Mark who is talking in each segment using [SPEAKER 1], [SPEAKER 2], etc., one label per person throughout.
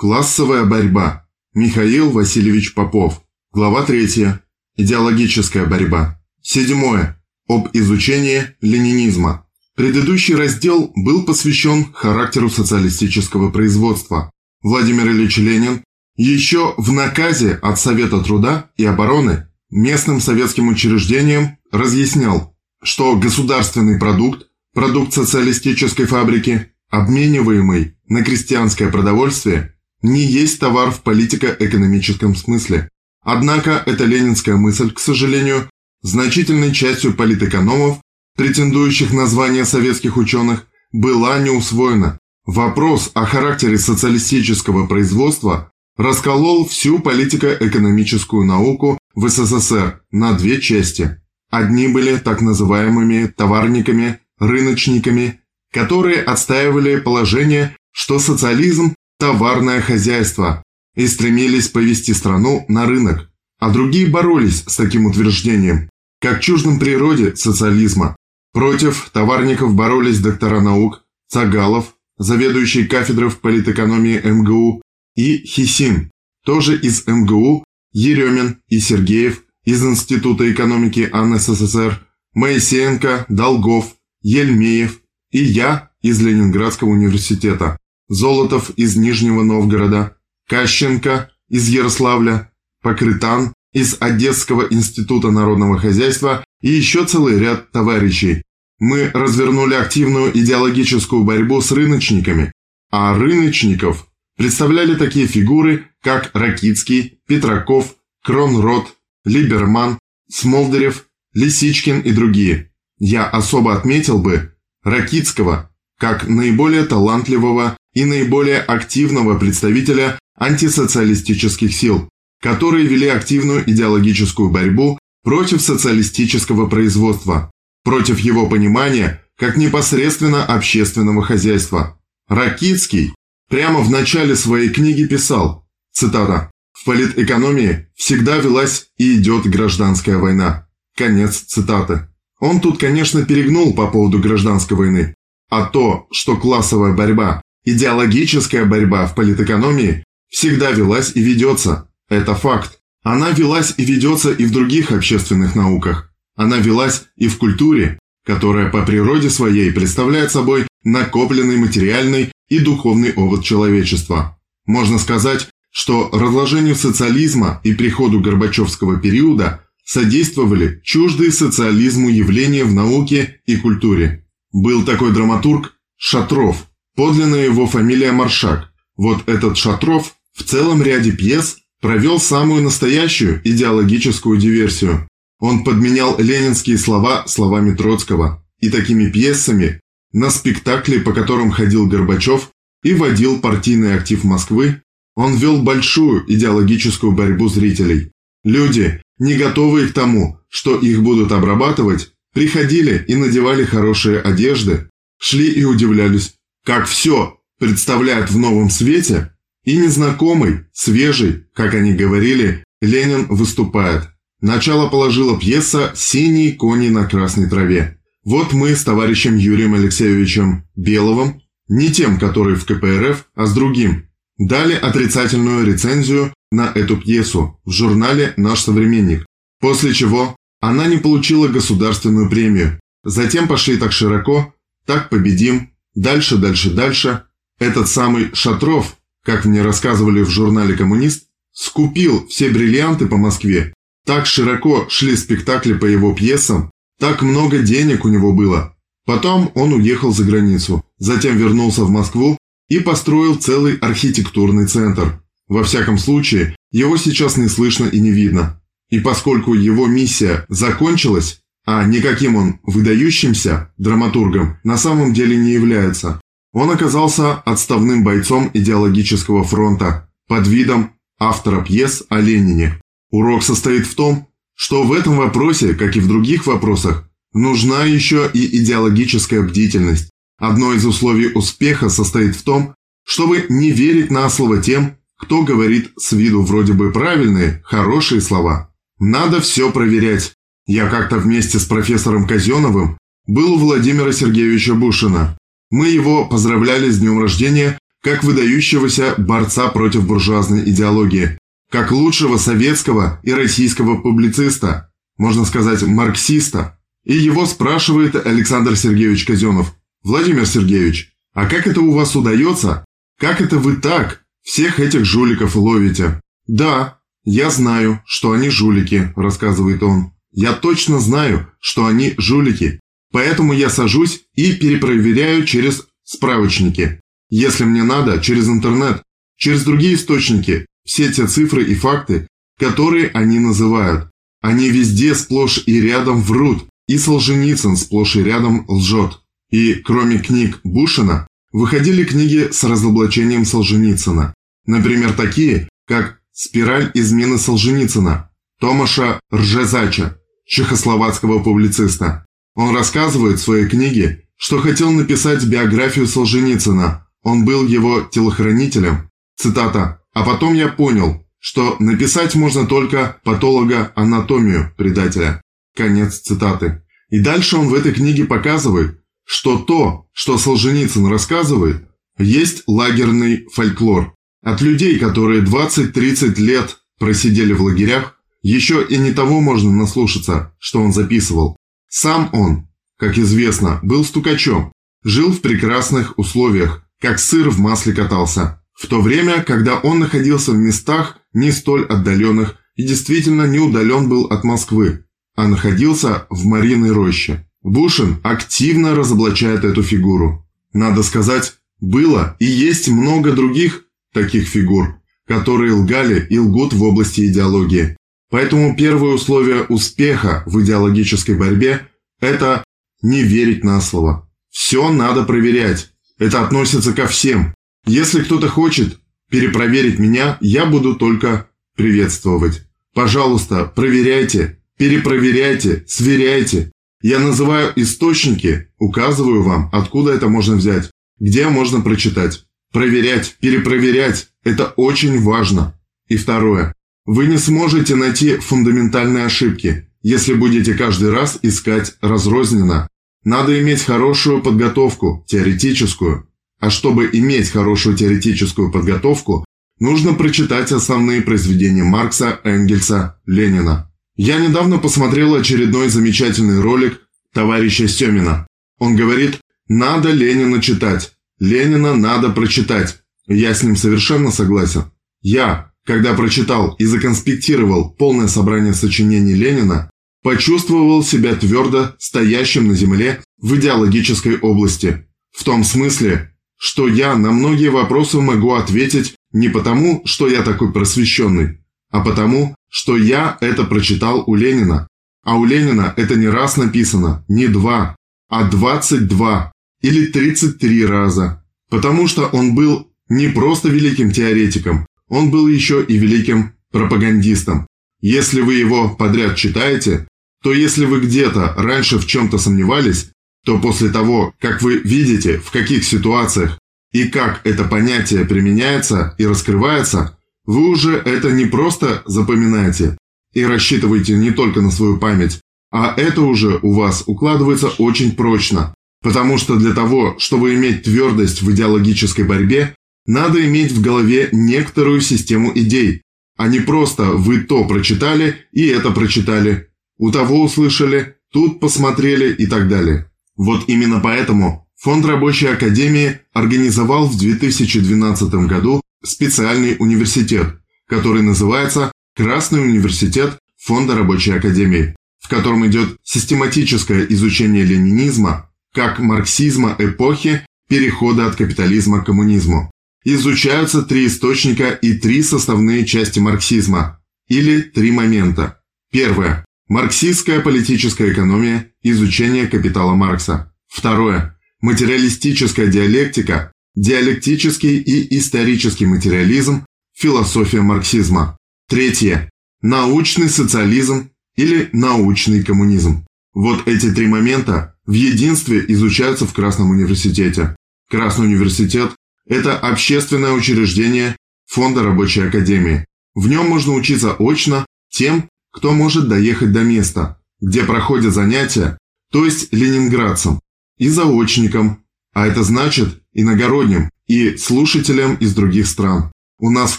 [SPEAKER 1] Классовая борьба. Михаил Васильевич Попов. Глава 3. Идеологическая борьба. Седьмое. Об изучении ленинизма. Предыдущий раздел был посвящен характеру социалистического производства. Владимир Ильич Ленин еще в наказе от Совета труда и обороны местным советским учреждениям разъяснял, что государственный продукт, продукт социалистической фабрики, обмениваемый на крестьянское продовольствие, не есть товар в политико-экономическом смысле. Однако эта ленинская мысль, к сожалению, значительной частью политэкономов, претендующих на звание советских ученых, была не усвоена. Вопрос о характере социалистического производства расколол всю политико-экономическую науку в СССР на две части. Одни были так называемыми товарниками, рыночниками, которые отстаивали положение, что социализм – товарное хозяйство, и стремились повести страну на рынок, а другие боролись с таким утверждением, как чуждым природе социализма. Против товарников боролись доктора наук, Цагалов, заведующий кафедрой в политэкономии МГУ, и Хисин, тоже из МГУ, Еремин и Сергеев из Института экономики АН СССР, Моисеенко, Долгов, Ельмеев и я из Ленинградского университета, Золотов из Нижнего Новгорода, Кащенко из Ярославля, Покрытан из Одесского института народного хозяйства и еще целый ряд товарищей. Мы развернули активную идеологическую борьбу с рыночниками, а рыночников представляли такие фигуры, как Ракицкий, Петраков, Кронрод, Либерман, Смолдырев, Лисичкин и другие. Я особо отметил бы Ракицкого как наиболее талантливого и наиболее активного представителя антисоциалистических сил, которые вели активную идеологическую борьбу против социалистического производства, против его понимания как непосредственно общественного хозяйства. Ракицкий прямо в начале своей книги писал, цитата, «В политэкономии всегда велась и идет гражданская война». Конец цитаты. Он тут, конечно, перегнул по поводу гражданской войны. А то, что классовая борьба, идеологическая борьба в политэкономии всегда велась и ведется, это факт. Она велась и ведется и в других общественных науках. Она велась и в культуре, которая по природе своей представляет собой накопленный материальный и духовный опыт человечества. Можно сказать, что разложению социализма и приходу Горбачевского периода содействовали чуждые социализму явления в науке и культуре. Был такой драматург Шатров, подлинная его фамилия Маршак. Вот этот Шатров в целом ряде пьес провел самую настоящую идеологическую диверсию. Он подменял ленинские слова словами Троцкого и такими пьесами на спектакле, по которым ходил Горбачев и водил партийный актив Москвы, он вел большую идеологическую борьбу зрителей. Люди, не готовые к тому, что их будут обрабатывать, приходили и надевали хорошие одежды, шли и удивлялись, как все представляют в новом свете, и незнакомый, свежий, как они говорили, Ленин выступает. Начало положила пьеса «Синие кони на красной траве». Вот мы с товарищем Юрием Алексеевичем Беловым, не тем, который в КПРФ, а с другим, дали отрицательную рецензию на эту пьесу в журнале «Наш современник», после чего она не получила государственную премию. Затем пошли так широко, так победим, дальше, дальше, дальше. Этот самый Шатров, как мне рассказывали в журнале «Коммунист», скупил все бриллианты по Москве. Так широко шли спектакли по его пьесам, так много денег у него было. Потом он уехал за границу, затем вернулся в Москву и построил целый архитектурный центр. Во всяком случае, его сейчас не слышно и не видно. И поскольку его миссия закончилась, а никаким он выдающимся драматургом на самом деле не является, он оказался отставным бойцом идеологического фронта под видом автора пьес о Ленине. Урок состоит в том, что в этом вопросе, как и в других вопросах, нужна еще и идеологическая бдительность. Одно из условий успеха состоит в том, чтобы не верить на слово тем, кто говорит с виду вроде бы правильные, хорошие слова. Надо все проверять. Я как-то вместе с профессором Казеновым был у Владимира Сергеевича Бушина. Мы его поздравляли с днем рождения, как выдающегося борца против буржуазной идеологии, как лучшего советского и российского публициста, можно сказать, марксиста. И его спрашивает Александр Сергеевич Казенов. «Владимир Сергеевич, а как это у вас удается? Как это вы так всех этих жуликов ловите?» «Да, я знаю, что они жулики», – рассказывает он. «Я точно знаю, что они жулики, поэтому я сажусь и перепроверяю через справочники. Если мне надо, через интернет, через другие источники, все те цифры и факты, которые они называют. Они везде сплошь и рядом врут, и Солженицын сплошь и рядом лжет. И, кроме книг Бушина, выходили книги с разоблачением Солженицына. Например, такие, как «Спираль измены Солженицына» Томаша Ржезача, чехословацкого публициста. Он рассказывает в своей книге, что хотел написать биографию Солженицына, он был его телохранителем. Цитата. «А потом я понял, что написать можно только патолога-анатомию предателя». Конец цитаты. И дальше он в этой книге показывает, что то, что Солженицын рассказывает, есть лагерный фольклор. От людей, которые 20-30 лет просидели в лагерях, еще и не того можно наслушаться, что он записывал. Сам он, как известно, был стукачом, жил в прекрасных условиях, как сыр в масле катался. В то время, когда он находился в местах не столь отдаленных и действительно не удален был от Москвы, а находился в Мариной роще. Бушин активно разоблачает эту фигуру. Надо сказать, было и есть много других таких фигур, которые лгали и лгут в области идеологии. Поэтому первое условие успеха в идеологической борьбе – это не верить на слово. Все надо проверять, это относится ко всем. Если кто-то хочет перепроверить меня, я буду только приветствовать. Пожалуйста, проверяйте, перепроверяйте, сверяйте. Я называю источники, указываю вам, откуда это можно взять, где можно прочитать. Проверять, перепроверять – это очень важно. И второе. Вы не сможете найти фундаментальные ошибки, если будете каждый раз искать разрозненно, надо иметь хорошую подготовку, теоретическую. А чтобы иметь хорошую теоретическую подготовку, нужно прочитать основные произведения Маркса, Энгельса, Ленина. Я недавно посмотрел очередной замечательный ролик товарища Семина. Он говорит, надо Ленина читать, Ленина надо прочитать. Я с ним совершенно согласен. Я, когда прочитал и законспектировал полное собрание сочинений Ленина, почувствовал себя твердо стоящим на земле в идеологической области. В том смысле, что я на многие вопросы могу ответить не потому, что я такой просвещенный, а потому, что я это прочитал у Ленина. А у Ленина это не раз написано, не два, а 22 или 33 раза. Потому что он был не просто великим теоретиком, он был еще и великим пропагандистом. Если вы его подряд читаете, то если вы где-то раньше в чем-то сомневались, то после того, как вы видите, в каких ситуациях и как это понятие применяется и раскрывается, вы уже это не просто запоминаете и рассчитываете не только на свою память, а это уже у вас укладывается очень прочно. Потому что для того, чтобы иметь твердость в идеологической борьбе, надо иметь в голове некоторую систему идей, а не просто вы то прочитали и это прочитали, у того услышали, тут посмотрели и так далее. Вот именно поэтому Фонд Рабочей Академии организовал в 2012 году специальный университет, который называется Красный университет Фонда Рабочей Академии, в котором идет систематическое изучение ленинизма как марксизма эпохи перехода от капитализма к коммунизму. Изучаются три источника и три составные части марксизма, или три момента. Первое. Марксистская политическая экономия, изучение капитала Маркса. Второе. Материалистическая диалектика, диалектический и исторический материализм, философия марксизма. Третье. Научный социализм или научный коммунизм. Вот эти три момента в единстве изучаются в Красном университете. Красный университет это общественное учреждение Фонда рабочей академии. В нем можно учиться очно тем, кто может доехать до места, где проходят занятия, то есть ленинградцам, и заочникам, а это значит иногородним и слушателям из других стран. У нас в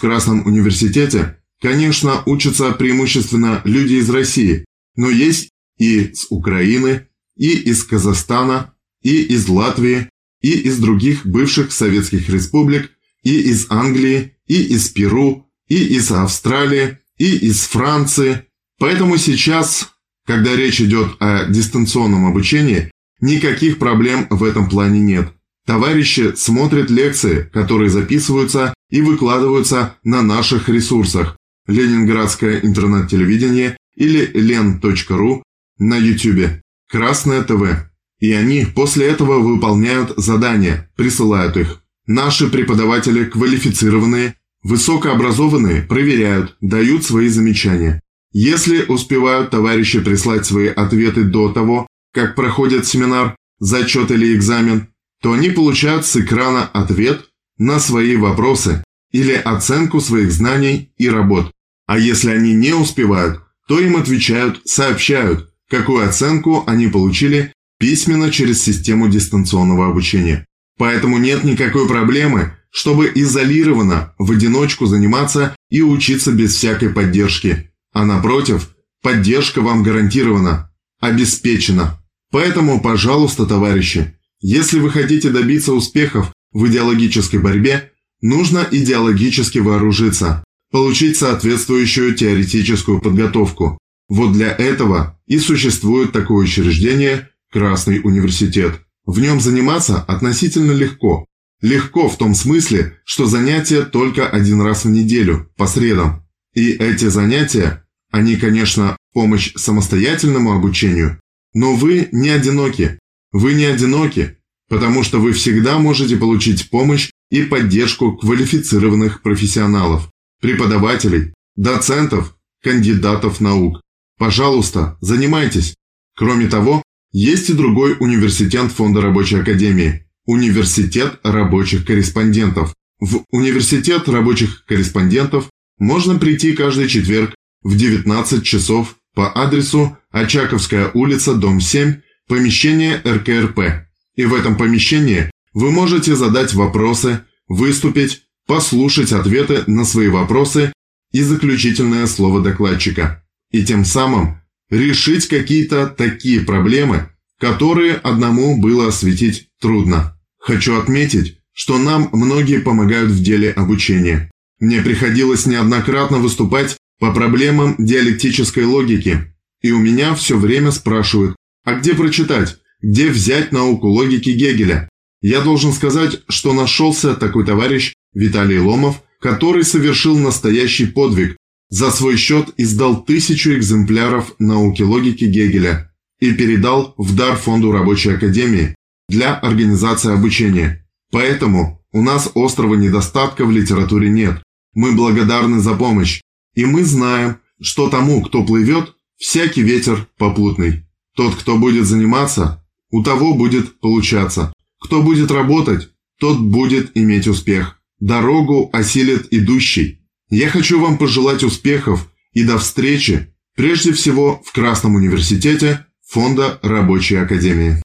[SPEAKER 1] Красном университете, конечно, учатся преимущественно люди из России, но есть и с Украины, и из Казахстана, и из Латвии, и из других бывших советских республик, и из Англии, и из Перу, и из Австралии, и из Франции. Поэтому сейчас, когда речь идет о дистанционном обучении, никаких проблем в этом плане нет. Товарищи смотрят лекции, которые записываются и выкладываются на наших ресурсах Ленинградское интернет-телевидение или len.ru на YouTube, Красное ТВ. И они после этого выполняют задания, присылают их. Наши преподаватели квалифицированные, высокообразованные, проверяют, дают свои замечания. Если успевают товарищи прислать свои ответы до того, как проходит семинар, зачет или экзамен, то они получают с экрана ответ на свои вопросы или оценку своих знаний и работ. А если они не успевают, то им отвечают, сообщают, какую оценку они получили письменно через систему дистанционного обучения. Поэтому нет никакой проблемы, чтобы изолированно, в одиночку заниматься и учиться без всякой поддержки. А напротив, поддержка вам гарантирована, обеспечена. Поэтому, пожалуйста, товарищи, если вы хотите добиться успехов в идеологической борьбе, нужно идеологически вооружиться, получить соответствующую теоретическую подготовку. Вот для этого и существует такое учреждение Красный университет. В нем заниматься относительно легко. Легко в том смысле, что занятия только один раз в неделю, по средам. И эти занятия, они, конечно, помощь самостоятельному обучению, но вы не одиноки, вы не одиноки, потому что вы всегда можете получить помощь и поддержку квалифицированных профессионалов, преподавателей, доцентов, кандидатов наук. Пожалуйста, занимайтесь. Кроме того, есть и другой университет Фонда рабочей академии – Университет рабочих корреспондентов. В Университет рабочих корреспондентов можно прийти каждый четверг в 19 часов по адресу Очаковская улица, дом 7, помещение РКРП. И в этом помещении вы можете задать вопросы, выступить, послушать ответы на свои вопросы и заключительное слово докладчика. И тем самым решить какие-то такие проблемы, которые одному было осветить трудно. Хочу отметить, что нам многие помогают в деле обучения. Мне приходилось неоднократно выступать по проблемам диалектической логики, и у меня все время спрашивают, а где прочитать, где взять науку логики Гегеля? Я должен сказать, что нашелся такой товарищ Виталий Ломов, который совершил настоящий подвиг. За свой счет издал тысячу экземпляров науки логики Гегеля и передал в дар Фонду рабочей академии для организации обучения. Поэтому у нас острого недостатка в литературе нет. Мы благодарны за помощь. И мы знаем, что тому, кто плывет, всякий ветер попутный. Тот, кто будет заниматься, у того будет получаться. Кто будет работать, тот будет иметь успех. Дорогу осилит идущий. Я хочу вам пожелать успехов и до встречи, прежде всего в Красном университете Фонда Рабочей Академии.